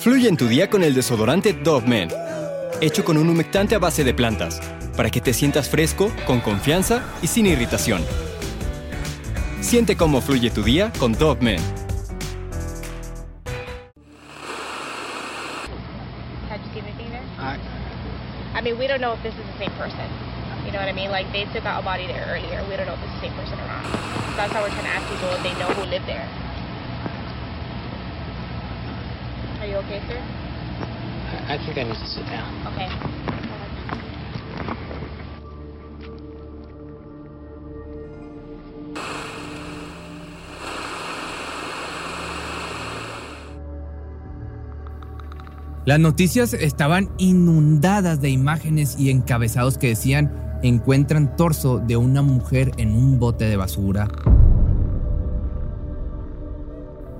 Fluye en tu día con el desodorante Dove Men, hecho con un humectante a base de plantas, para que te sientas fresco, con confianza y sin irritación. Siente cómo fluye tu día con Dove Men. Had you seen anything there? I mean, we don't know if this is the same person. You know what I mean? Like, they took out a body there earlier. We don't know if it's the same person or not. So that's why we're trying to ask people if they know who lived there. Are you okay, sir? I think I need to sit down. Okay. Las noticias estaban inundadas de imágenes y encabezados que decían encuentran torso de una mujer en un bote de basura.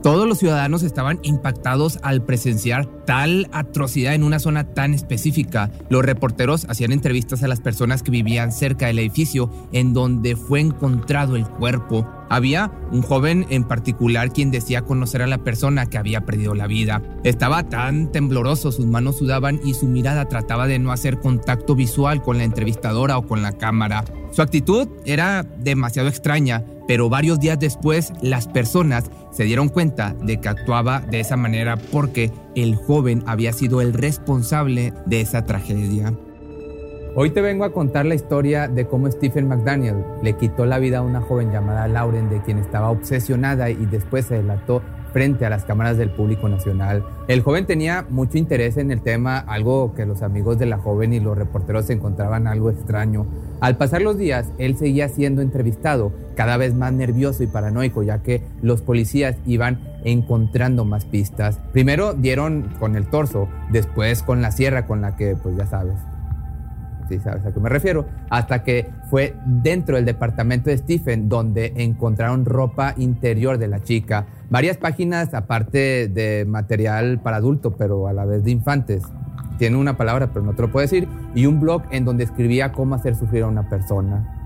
Todos los ciudadanos estaban impactados al presenciar tal atrocidad en una zona tan específica. Los reporteros hacían entrevistas a las personas que vivían cerca del edificio en donde fue encontrado el cuerpo. Había un joven en particular quien decía conocer a la persona que había perdido la vida. Estaba tan tembloroso, sus manos sudaban y su mirada trataba de no hacer contacto visual con la entrevistadora o con la cámara. Su actitud era demasiado extraña, pero varios días después las personas se dieron cuenta de que actuaba de esa manera porque el joven había sido el responsable de esa tragedia. Hoy te vengo a contar la historia de cómo Stephen McDaniel le quitó la vida a una joven llamada Lauren, de quien estaba obsesionada y después se delató frente a las cámaras del público nacional. El joven tenía mucho interés en el tema, algo que los amigos de la joven y los reporteros encontraban algo extraño. Al pasar los días, él seguía siendo entrevistado, cada vez más nervioso y paranoico, ya que los policías iban encontrando más pistas. Primero dieron con el torso, después con la sierra con la que, pues ya sabes, sí sabes a qué me refiero, hasta que fue dentro del departamento de Stephen donde encontraron ropa interior de la chica, varias páginas aparte de material para adulto, pero a la vez de infantes. Tiene una palabra, pero no te lo puedo decir, y un blog en donde escribía cómo hacer sufrir a una persona.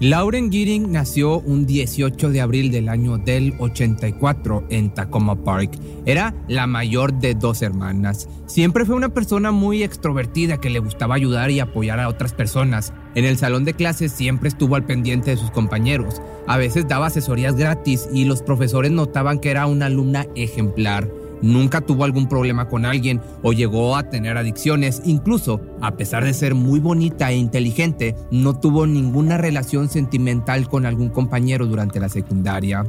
Lauren Gidding nació un 18 de abril del año del 84 en Tacoma Park. Era la mayor de dos hermanas. Siempre fue una persona muy extrovertida que le gustaba ayudar y apoyar a otras personas. En el salón de clases siempre estuvo al pendiente de sus compañeros. A veces daba asesorías gratis y los profesores notaban que era una alumna ejemplar. Nunca tuvo algún problema con alguien o llegó a tener adicciones. Incluso, a pesar de ser muy bonita e inteligente, no tuvo ninguna relación sentimental con algún compañero durante la secundaria.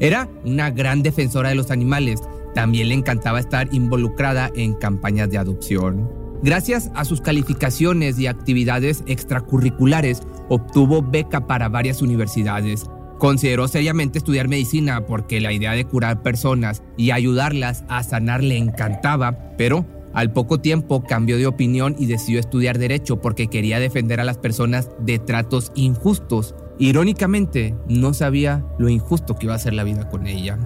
Era una gran defensora de los animales. También le encantaba estar involucrada en campañas de adopción. Gracias a sus calificaciones y actividades extracurriculares, obtuvo beca para varias universidades. Consideró seriamente estudiar medicina porque la idea de curar personas y ayudarlas a sanar le encantaba, pero al poco tiempo cambió de opinión y decidió estudiar derecho porque quería defender a las personas de tratos injustos. Irónicamente, no sabía lo injusto que iba a ser la vida con ella.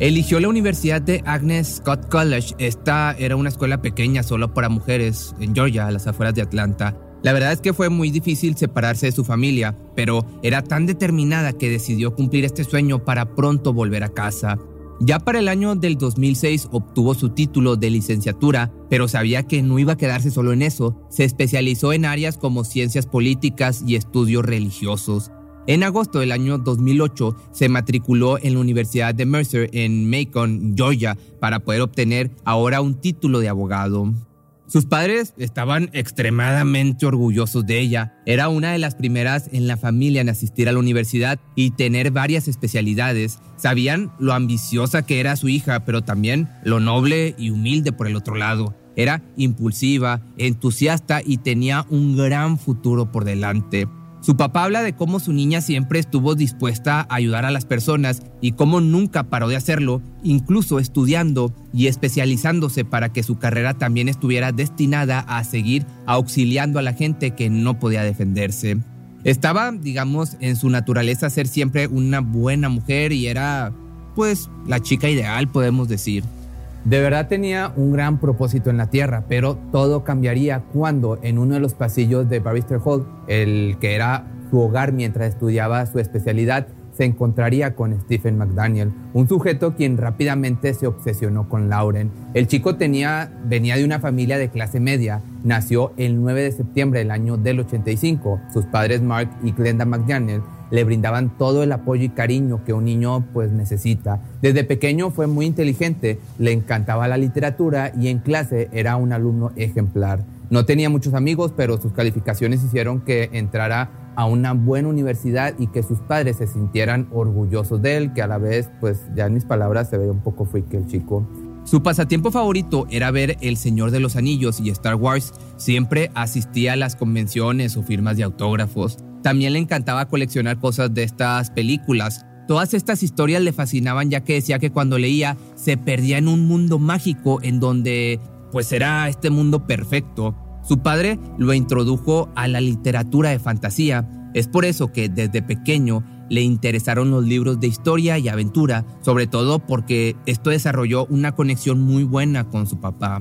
Eligió la Universidad de Agnes Scott College. Esta era una escuela pequeña solo para mujeres en Georgia, a las afueras de Atlanta. La verdad es que fue muy difícil separarse de su familia, pero era tan determinada que decidió cumplir este sueño para pronto volver a casa. Ya para el año del 2006 obtuvo su título de licenciatura, pero sabía que no iba a quedarse solo en eso. Se especializó en áreas como ciencias políticas y estudios religiosos. En agosto del año 2008 se matriculó en la Universidad de Mercer en Macon, Georgia, para poder obtener ahora un título de abogado. Sus padres estaban extremadamente orgullosos de ella. Era una de las primeras en la familia en asistir a la universidad y tener varias especialidades. Sabían lo ambiciosa que era su hija, pero también lo noble y humilde por el otro lado. Era impulsiva, entusiasta y tenía un gran futuro por delante. Su papá habla de cómo su niña siempre estuvo dispuesta a ayudar a las personas y cómo nunca paró de hacerlo, incluso estudiando y especializándose para que su carrera también estuviera destinada a seguir auxiliando a la gente que no podía defenderse. Estaba, digamos, en su naturaleza ser siempre una buena mujer y era, pues, la chica ideal, podemos decir. De verdad tenía un gran propósito en la Tierra, pero todo cambiaría cuando en uno de los pasillos de Barrister Hall, el que era su hogar mientras estudiaba su especialidad, se encontraría con Stephen McDaniel, un sujeto quien rápidamente se obsesionó con Lauren. El chico tenía, venía de una familia de clase media, nació el 9 de septiembre del año del 85. Sus padres Mark y Glenda McDaniel le brindaban todo el apoyo y cariño que un niño pues necesita. Desde pequeño fue muy inteligente, le encantaba la literatura y en clase era un alumno ejemplar. No tenía muchos amigos, pero sus calificaciones hicieron que entrara a una buena universidad y que sus padres se sintieran orgullosos de él, que a la vez, pues ya en mis palabras, se ve un poco freak el chico. Su pasatiempo favorito era ver El Señor de los Anillos y Star Wars. Siempre asistía a las convenciones o firmas de autógrafos. También le encantaba coleccionar cosas de estas películas. Todas estas historias le fascinaban ya que decía que cuando leía se perdía en un mundo mágico en donde pues era este mundo perfecto. Su padre lo introdujo a la literatura de fantasía. Es por eso que desde pequeño le interesaron los libros de historia y aventura, sobre todo porque esto desarrolló una conexión muy buena con su papá.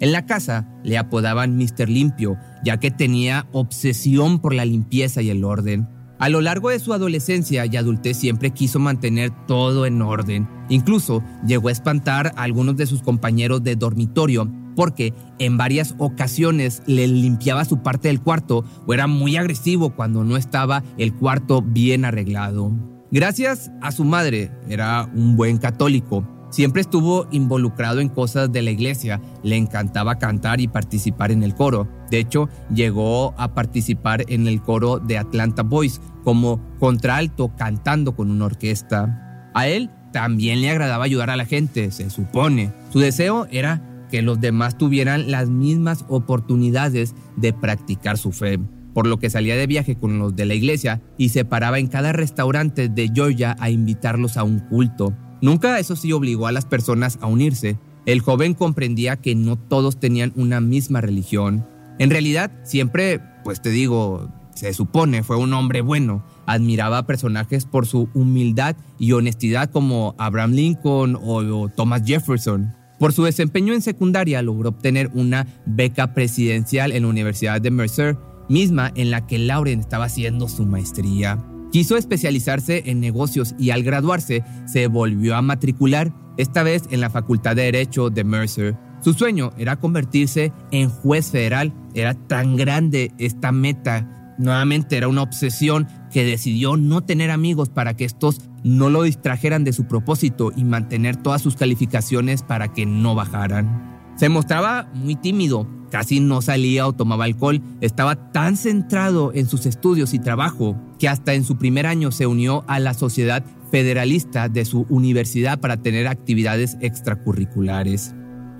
En la casa le apodaban Mr. Limpio, ya que tenía obsesión por la limpieza y el orden. A lo largo de su adolescencia y adultez siempre quiso mantener todo en orden. Incluso llegó a espantar a algunos de sus compañeros de dormitorio porque en varias ocasiones le limpiaba su parte del cuarto o era muy agresivo cuando no estaba el cuarto bien arreglado. Gracias a su madre, era un buen católico, siempre estuvo involucrado en cosas de la iglesia, le encantaba cantar y participar en el coro. De hecho, llegó a participar en el coro de Atlanta Boys como contralto cantando con una orquesta. A él también le agradaba ayudar a la gente, se supone. Su deseo era que los demás tuvieran las mismas oportunidades de practicar su fe, por lo que salía de viaje con los de la iglesia y se paraba en cada restaurante de Georgia a invitarlos a un culto. Nunca eso sí obligó a las personas a unirse. El joven comprendía que no todos tenían una misma religión. En realidad, siempre, pues te digo, se supone fue un hombre bueno. Admiraba a personajes por su humildad y honestidad como Abraham Lincoln o Thomas Jefferson. Por su desempeño en secundaria logró obtener una beca presidencial en la Universidad de Mercer, misma en la que Lauren estaba haciendo su maestría. Quiso especializarse en negocios y al graduarse se volvió a matricular, esta vez en la Facultad de Derecho de Mercer. Su sueño era convertirse en juez federal. Era tan grande esta meta. Nuevamente era una obsesión que decidió no tener amigos para que estos no lo distrajeran de su propósito y mantener todas sus calificaciones para que no bajaran. Se mostraba muy tímido, casi no salía o tomaba alcohol, estaba tan centrado en sus estudios y trabajo que hasta en su primer año se unió a la sociedad federalista de su universidad para tener actividades extracurriculares.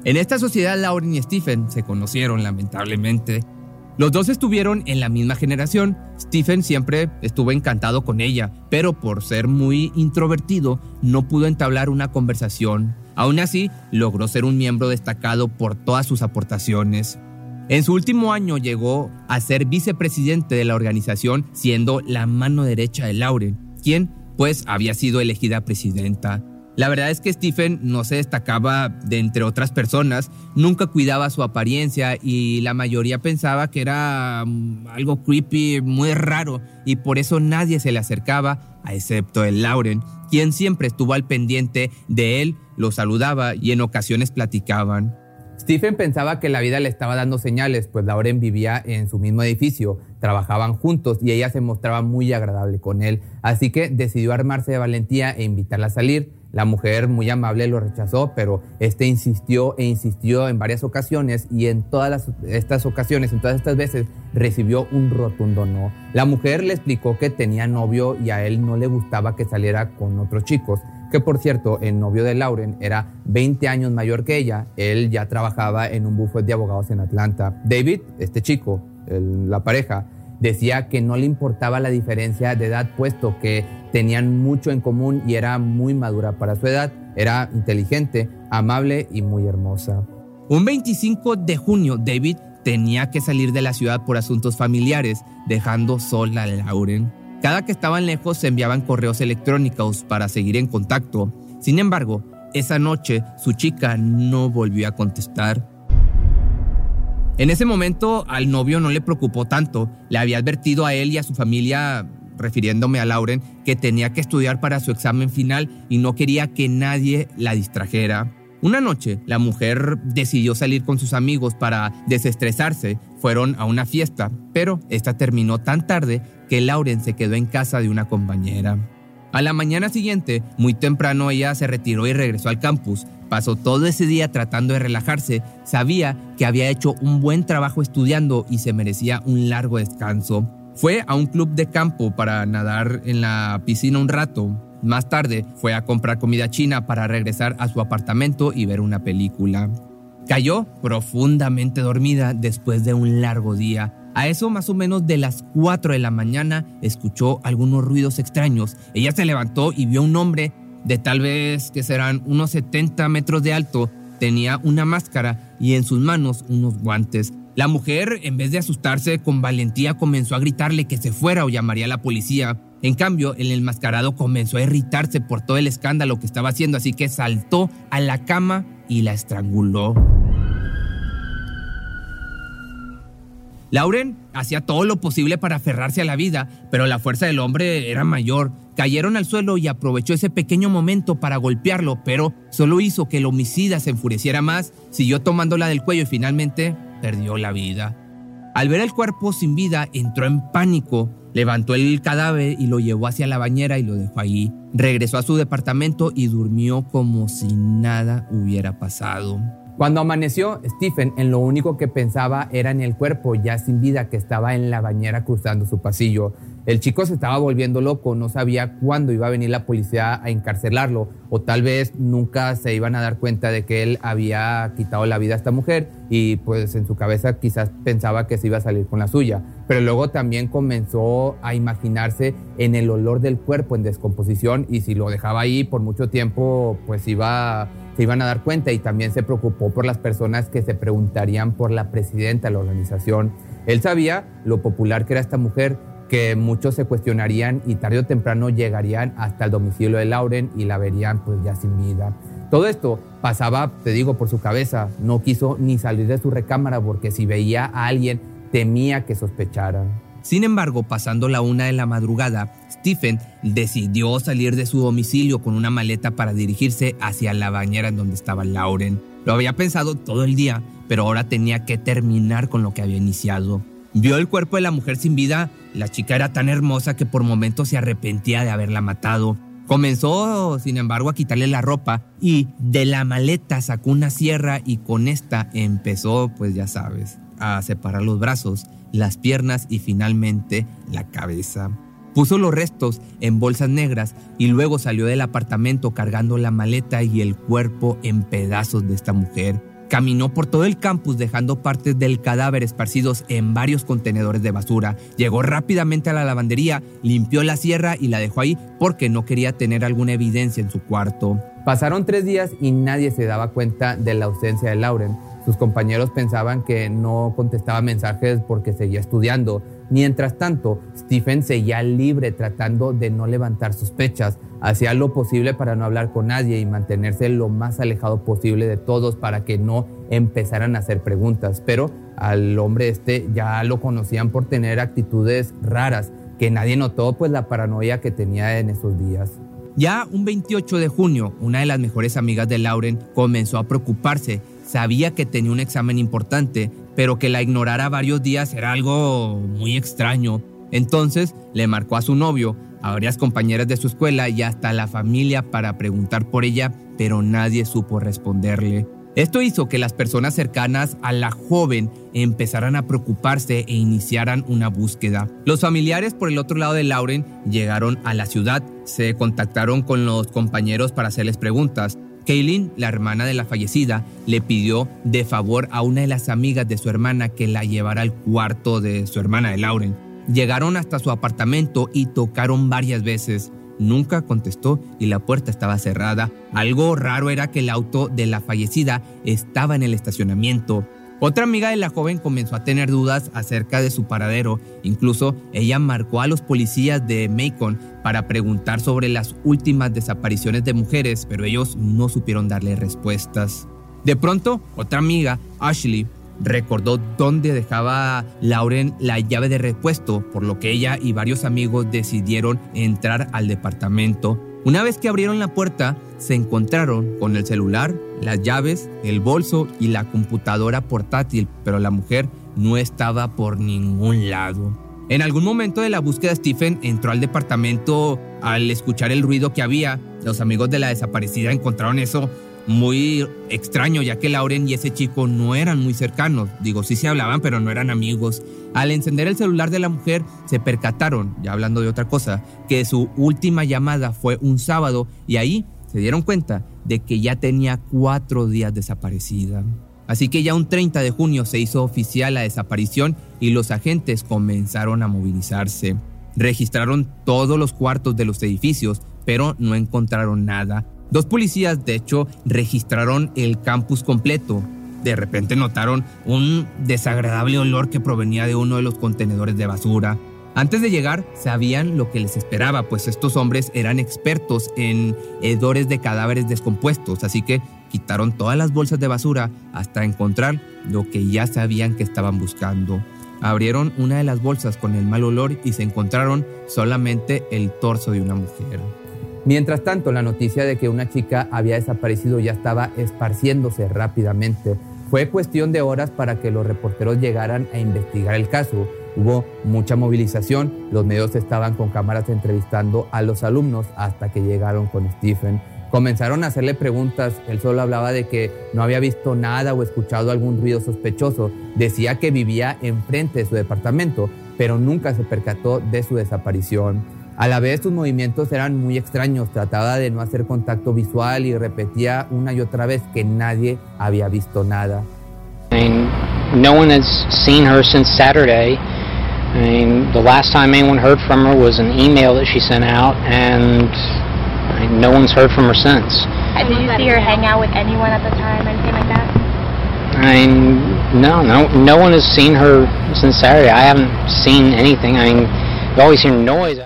En esta sociedad Lauren y Stephen se conocieron lamentablemente los dos estuvieron en la misma generación. Stephen siempre estuvo encantado con ella, pero por ser muy introvertido no pudo entablar una conversación. Aún así, logró ser un miembro destacado por todas sus aportaciones. En su último año llegó a ser vicepresidente de la organización, siendo la mano derecha de Lauren, quien pues había sido elegida presidenta. La verdad es que Stephen no se destacaba de entre otras personas, nunca cuidaba su apariencia y la mayoría pensaba que era mm, algo creepy, muy raro, y por eso nadie se le acercaba, excepto el Lauren, quien siempre estuvo al pendiente de él, lo saludaba y en ocasiones platicaban. Stephen pensaba que la vida le estaba dando señales, pues Lauren vivía en su mismo edificio, trabajaban juntos y ella se mostraba muy agradable con él, así que decidió armarse de valentía e invitarla a salir. La mujer muy amable lo rechazó, pero este insistió e insistió en varias ocasiones y en todas estas ocasiones, en todas estas veces, recibió un rotundo no. La mujer le explicó que tenía novio y a él no le gustaba que saliera con otros chicos, que por cierto, el novio de Lauren era 20 años mayor que ella, él ya trabajaba en un bufete de abogados en Atlanta. David, este chico, la pareja, decía que no le importaba la diferencia de edad, puesto que tenían mucho en común y era muy madura para su edad, era inteligente, amable y muy hermosa. Un 25 de junio, David tenía que salir de la ciudad por asuntos familiares, dejando sola a Lauren. Cada que estaban lejos se enviaban correos electrónicos para seguir en contacto. Sin embargo, esa noche su chica no volvió a contestar. En ese momento al novio no le preocupó tanto, le había advertido a él y a su familia, refiriéndome a Lauren, que tenía que estudiar para su examen final y no quería que nadie la distrajera. Una noche, la mujer decidió salir con sus amigos para desestresarse. Fueron a una fiesta, pero esta terminó tan tarde que Lauren se quedó en casa de una compañera. A la mañana siguiente, muy temprano, ella se retiró y regresó al campus. Pasó todo ese día tratando de relajarse. Sabía que había hecho un buen trabajo estudiando y se merecía un largo descanso. Fue a un club de campo para nadar en la piscina un rato. Más tarde fue a comprar comida china para regresar a su apartamento y ver una película. Cayó profundamente dormida después de un largo día. A eso más o menos de las 4 de la mañana escuchó algunos ruidos extraños. Ella se levantó y vio un hombre de tal vez que serán unos 70 metros de alto. Tenía una máscara y en sus manos unos guantes. La mujer, en vez de asustarse, con valentía comenzó a gritarle que se fuera o llamaría a la policía. En cambio, el enmascarado comenzó a irritarse por todo el escándalo que estaba haciendo, así que saltó a la cama y la estranguló. Lauren hacía todo lo posible para aferrarse a la vida, pero la fuerza del hombre era mayor. Cayeron al suelo y aprovechó ese pequeño momento para golpearlo, pero solo hizo que el homicida se enfureciera más, siguió tomándola del cuello y finalmente perdió la vida. Al ver el cuerpo sin vida, entró en pánico, levantó el cadáver y lo llevó hacia la bañera y lo dejó ahí. Regresó a su departamento y durmió como si nada hubiera pasado. Cuando amaneció, Stephen en lo único que pensaba era en el cuerpo ya sin vida que estaba en la bañera cruzando su pasillo. El chico se estaba volviendo loco, no sabía cuándo iba a venir la policía a encarcelarlo o tal vez nunca se iban a dar cuenta de que él había quitado la vida a esta mujer y pues en su cabeza quizás pensaba que se iba a salir con la suya. Pero luego también comenzó a imaginarse en el olor del cuerpo en descomposición y si lo dejaba ahí por mucho tiempo pues iba se iban a dar cuenta y también se preocupó por las personas que se preguntarían por la presidenta de la organización. Él sabía lo popular que era esta mujer que muchos se cuestionarían y tarde o temprano llegarían hasta el domicilio de Lauren y la verían pues ya sin vida. Todo esto pasaba, te digo, por su cabeza. No quiso ni salir de su recámara porque si veía a alguien temía que sospecharan. Sin embargo, pasando la una de la madrugada, Stephen decidió salir de su domicilio con una maleta para dirigirse hacia la bañera en donde estaba Lauren. Lo había pensado todo el día, pero ahora tenía que terminar con lo que había iniciado. Vio el cuerpo de la mujer sin vida. La chica era tan hermosa que por momentos se arrepentía de haberla matado. Comenzó, sin embargo, a quitarle la ropa y de la maleta sacó una sierra y con esta empezó, pues ya sabes, a separar los brazos, las piernas y finalmente la cabeza. Puso los restos en bolsas negras y luego salió del apartamento cargando la maleta y el cuerpo en pedazos de esta mujer. Caminó por todo el campus dejando partes del cadáver esparcidos en varios contenedores de basura. Llegó rápidamente a la lavandería, limpió la sierra y la dejó ahí porque no quería tener alguna evidencia en su cuarto. Pasaron tres días y nadie se daba cuenta de la ausencia de Lauren. Sus compañeros pensaban que no contestaba mensajes porque seguía estudiando. Mientras tanto, Stephen seguía libre tratando de no levantar sospechas. Hacía lo posible para no hablar con nadie y mantenerse lo más alejado posible de todos para que no empezaran a hacer preguntas. Pero al hombre este ya lo conocían por tener actitudes raras que nadie notó pues la paranoia que tenía en esos días. Ya un 28 de junio, una de las mejores amigas de Lauren comenzó a preocuparse. Sabía que tenía un examen importante, pero que la ignorara varios días era algo muy extraño. Entonces le marcó a su novio, a varias compañeras de su escuela y hasta a la familia para preguntar por ella, pero nadie supo responderle. Esto hizo que las personas cercanas a la joven empezaran a preocuparse e iniciaran una búsqueda. Los familiares por el otro lado de Lauren llegaron a la ciudad, se contactaron con los compañeros para hacerles preguntas. Kaylin, la hermana de la fallecida, le pidió de favor a una de las amigas de su hermana que la llevara al cuarto de su hermana de Lauren. Llegaron hasta su apartamento y tocaron varias veces. Nunca contestó y la puerta estaba cerrada. Algo raro era que el auto de la fallecida estaba en el estacionamiento. Otra amiga de la joven comenzó a tener dudas acerca de su paradero. Incluso ella marcó a los policías de Macon para preguntar sobre las últimas desapariciones de mujeres, pero ellos no supieron darle respuestas. De pronto, otra amiga, Ashley, recordó dónde dejaba Lauren la llave de repuesto, por lo que ella y varios amigos decidieron entrar al departamento. Una vez que abrieron la puerta, se encontraron con el celular, las llaves, el bolso y la computadora portátil, pero la mujer no estaba por ningún lado. En algún momento de la búsqueda, Stephen entró al departamento al escuchar el ruido que había. Los amigos de la desaparecida encontraron eso muy extraño, ya que Lauren y ese chico no eran muy cercanos. Digo, sí se hablaban, pero no eran amigos. Al encender el celular de la mujer, se percataron, ya hablando de otra cosa, que su última llamada fue un sábado y ahí se dieron cuenta de que ya tenía cuatro días desaparecida. Así que ya un 30 de junio se hizo oficial la desaparición y los agentes comenzaron a movilizarse. Registraron todos los cuartos de los edificios, pero no encontraron nada. Dos policías, de hecho, registraron el campus completo. De repente notaron un desagradable olor que provenía de uno de los contenedores de basura. Antes de llegar, sabían lo que les esperaba, pues estos hombres eran expertos en hedores de cadáveres descompuestos, así que quitaron todas las bolsas de basura hasta encontrar lo que ya sabían que estaban buscando. Abrieron una de las bolsas con el mal olor y se encontraron solamente el torso de una mujer. Mientras tanto, la noticia de que una chica había desaparecido ya estaba esparciéndose rápidamente. Fue cuestión de horas para que los reporteros llegaran a investigar el caso. Hubo mucha movilización, los medios estaban con cámaras entrevistando a los alumnos hasta que llegaron con Stephen. Comenzaron a hacerle preguntas, él solo hablaba de que no había visto nada o escuchado algún ruido sospechoso. Decía que vivía enfrente de su departamento, pero nunca se percató de su desaparición. A la vez sus movimientos eran muy extraños, trataba de no hacer contacto visual y repetía una y otra vez que nadie había visto nada. I mean, no one has seen her since Saturday. I mean, the last time anyone heard from her was an email that she sent out, and I mean, no one's heard from her since. And did you see her hang out with anyone at the time, anything like that? I mean, no, no, no one has seen her since Saturday. I haven't seen anything. I mean, you always hear noise.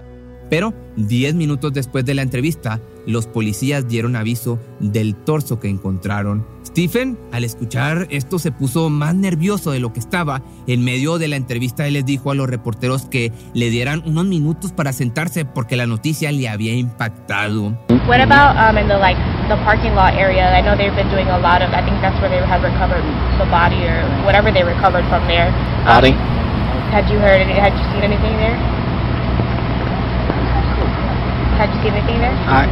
Pero 10 minutos después de la entrevista, los policías dieron aviso del torso que encontraron. Stephen, al escuchar esto, se puso más nervioso de lo que estaba. En medio de la entrevista, él les dijo a los reporteros que le dieran unos minutos para sentarse porque la noticia le había impactado. What about um, in the like the parking lot area? I know they've been doing a lot of. I think that's where they have recovered the body or whatever they recovered from there. Um, Body? Had you heard? Had you seen anything there? Seen anything there? I,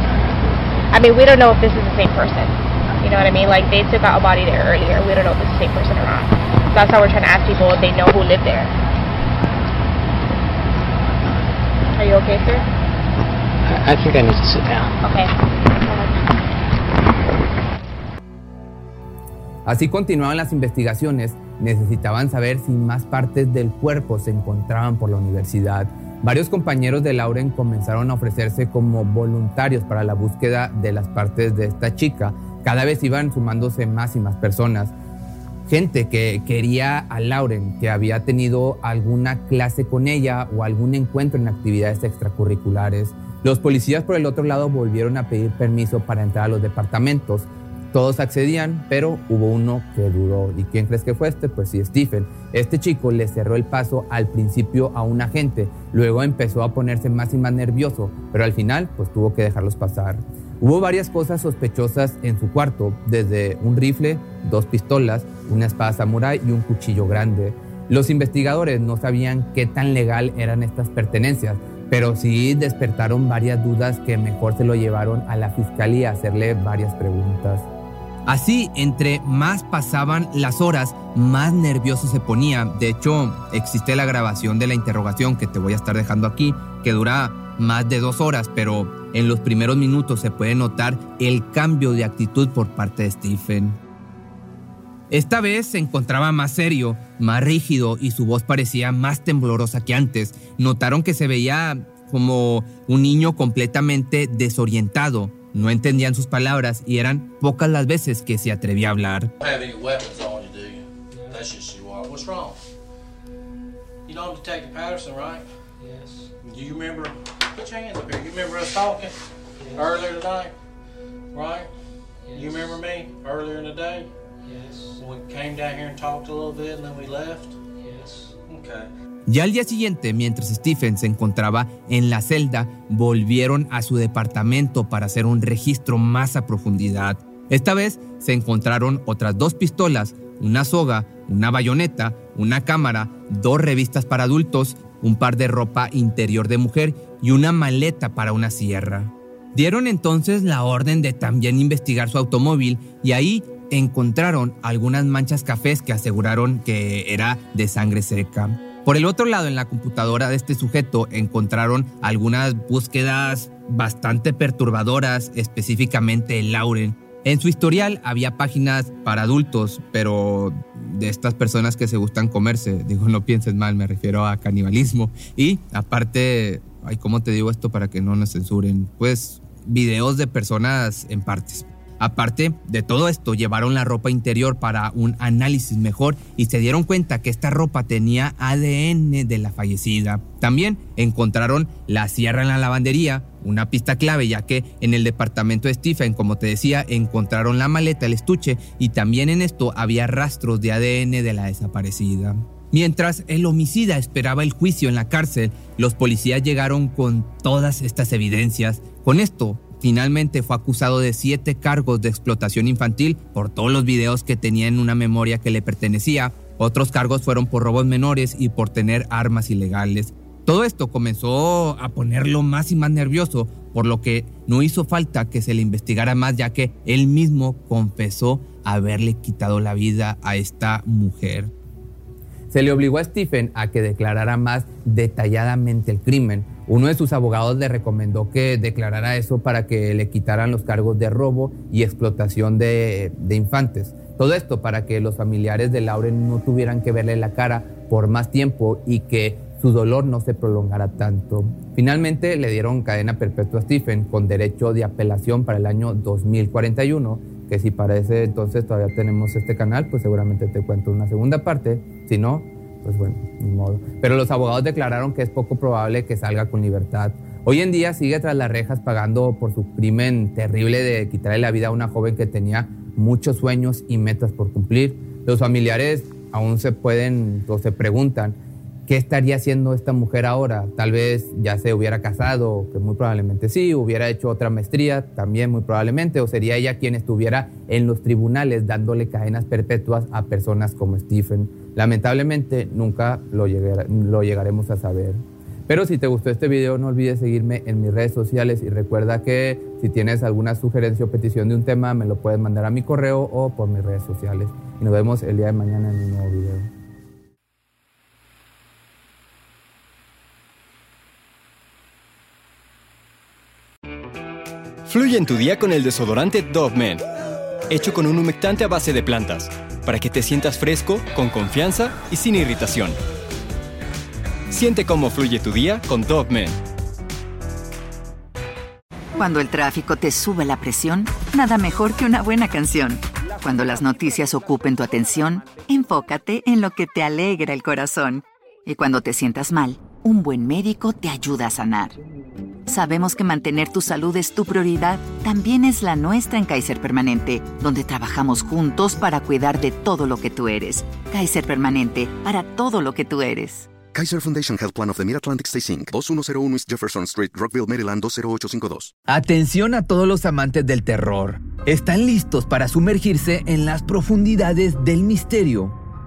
I mean, we don't know if this is the same person. You know what I mean? Like they took out a body there earlier. We don't know if it's the same person or not. So that's how we're trying to ask people if they know who lived there. Are you okay, sir? I I think I need to sit down. Okay. Así continuaban las investigaciones. Necesitaban saber si más partes del cuerpo se encontraban por la universidad. Varios compañeros de Lauren comenzaron a ofrecerse como voluntarios para la búsqueda de las partes de esta chica. Cada vez iban sumándose más y más personas. Gente que quería a Lauren, que había tenido alguna clase con ella o algún encuentro en actividades extracurriculares. Los policías por el otro lado volvieron a pedir permiso para entrar a los departamentos. Todos accedían, pero hubo uno que dudó. ¿Y quién crees que fue este? Pues sí, Stephen. Este chico le cerró el paso al principio a un agente, luego empezó a ponerse más y más nervioso, pero al final pues tuvo que dejarlos pasar. Hubo varias cosas sospechosas en su cuarto, desde un rifle, dos pistolas, una espada samurai y un cuchillo grande. Los investigadores no sabían qué tan legal eran estas pertenencias, pero sí despertaron varias dudas que mejor se lo llevaron a la fiscalía a hacerle varias preguntas. Así, entre más pasaban las horas, más nervioso se ponía. De hecho, existe la grabación de la interrogación que te voy a estar dejando aquí, que dura más de dos horas, pero en los primeros minutos se puede notar el cambio de actitud por parte de Stephen. Esta vez se encontraba más serio, más rígido y su voz parecía más temblorosa que antes. Notaron que se veía como un niño completamente desorientado. No entendían sus palabras y eran pocas las veces que se atrevía a hablar. don't have any weapons on you, do you? That's just you are. What's wrong? You know Detective Patterson, right? Yes. Do you remember? Put your hands up here. You remember us talking earlier tonight, right? You remember me earlier in the day? Yes. We came down here and talked a little bit and then we left? Yes. Okay. Ya al día siguiente, mientras Stephen se encontraba en la celda, volvieron a su departamento para hacer un registro más a profundidad. Esta vez se encontraron otras dos pistolas, una soga, una bayoneta, una cámara, dos revistas para adultos, un par de ropa interior de mujer y una maleta para una sierra. Dieron entonces la orden de también investigar su automóvil y ahí encontraron algunas manchas cafés que aseguraron que era de sangre seca. Por el otro lado, en la computadora de este sujeto encontraron algunas búsquedas bastante perturbadoras, específicamente en Lauren. En su historial había páginas para adultos, pero de estas personas que se gustan comerse. Digo, no pienses mal, me refiero a canibalismo. Y aparte, ay, ¿cómo te digo esto para que no nos censuren? Pues videos de personas en partes. Aparte de todo esto, llevaron la ropa interior para un análisis mejor y se dieron cuenta que esta ropa tenía ADN de la fallecida. También encontraron la sierra en la lavandería, una pista clave ya que en el departamento de Stephen, como te decía, encontraron la maleta, el estuche y también en esto había rastros de ADN de la desaparecida. Mientras el homicida esperaba el juicio en la cárcel, los policías llegaron con todas estas evidencias. Con esto, Finalmente fue acusado de siete cargos de explotación infantil por todos los videos que tenía en una memoria que le pertenecía. Otros cargos fueron por robos menores y por tener armas ilegales. Todo esto comenzó a ponerlo más y más nervioso, por lo que no hizo falta que se le investigara más, ya que él mismo confesó haberle quitado la vida a esta mujer. Se le obligó a Stephen a que declarara más detalladamente el crimen. Uno de sus abogados le recomendó que declarara eso para que le quitaran los cargos de robo y explotación de, infantes. Todo esto para que los familiares de Lauren no tuvieran que verle la cara por más tiempo y que su dolor no se prolongara tanto. Finalmente le dieron cadena perpetua a Stephen con derecho de apelación para el año 2041 que si para ese entonces todavía tenemos este canal, pues seguramente te cuento una segunda parte. Si no, pues bueno, ni modo. Pero los abogados declararon que es poco probable que salga con libertad. Hoy en día sigue tras las rejas pagando por su crimen terrible de quitarle la vida a una joven que tenía muchos sueños y metas por cumplir. Los familiares aún se pueden o se preguntan ¿Qué estaría haciendo esta mujer ahora? Tal vez ya se hubiera casado, que muy probablemente sí, hubiera hecho otra maestría, también muy probablemente, o sería ella quien estuviera en los tribunales dándole cadenas perpetuas a personas como Stephen. Lamentablemente nunca lo, lo llegaremos a saber. Pero si te gustó este video no olvides seguirme en mis redes sociales y recuerda que si tienes alguna sugerencia o petición de un tema me lo puedes mandar a mi correo o por mis redes sociales. Y nos vemos el día de mañana en un nuevo video. Fluye en tu día con el desodorante Dove Men, hecho con un humectante a base de plantas, para que te sientas fresco, con confianza y sin irritación. Siente cómo fluye tu día con Dove Men. Cuando el tráfico te sube la presión, nada mejor que una buena canción. Cuando las noticias ocupen tu atención, enfócate en lo que te alegra el corazón. Y cuando te sientas mal, un buen médico te ayuda a sanar. Sabemos que mantener tu salud es tu prioridad, también es la nuestra en Kaiser Permanente, donde trabajamos juntos para cuidar de todo lo que tú eres. Kaiser Permanente, para todo lo que tú eres. Kaiser Foundation Health Plan of the Mid-Atlantic Stay Inc., 2101 East Jefferson Street, Rockville, Maryland 20852. Atención a todos los amantes del terror. ¿Están listos para sumergirse en las profundidades del misterio?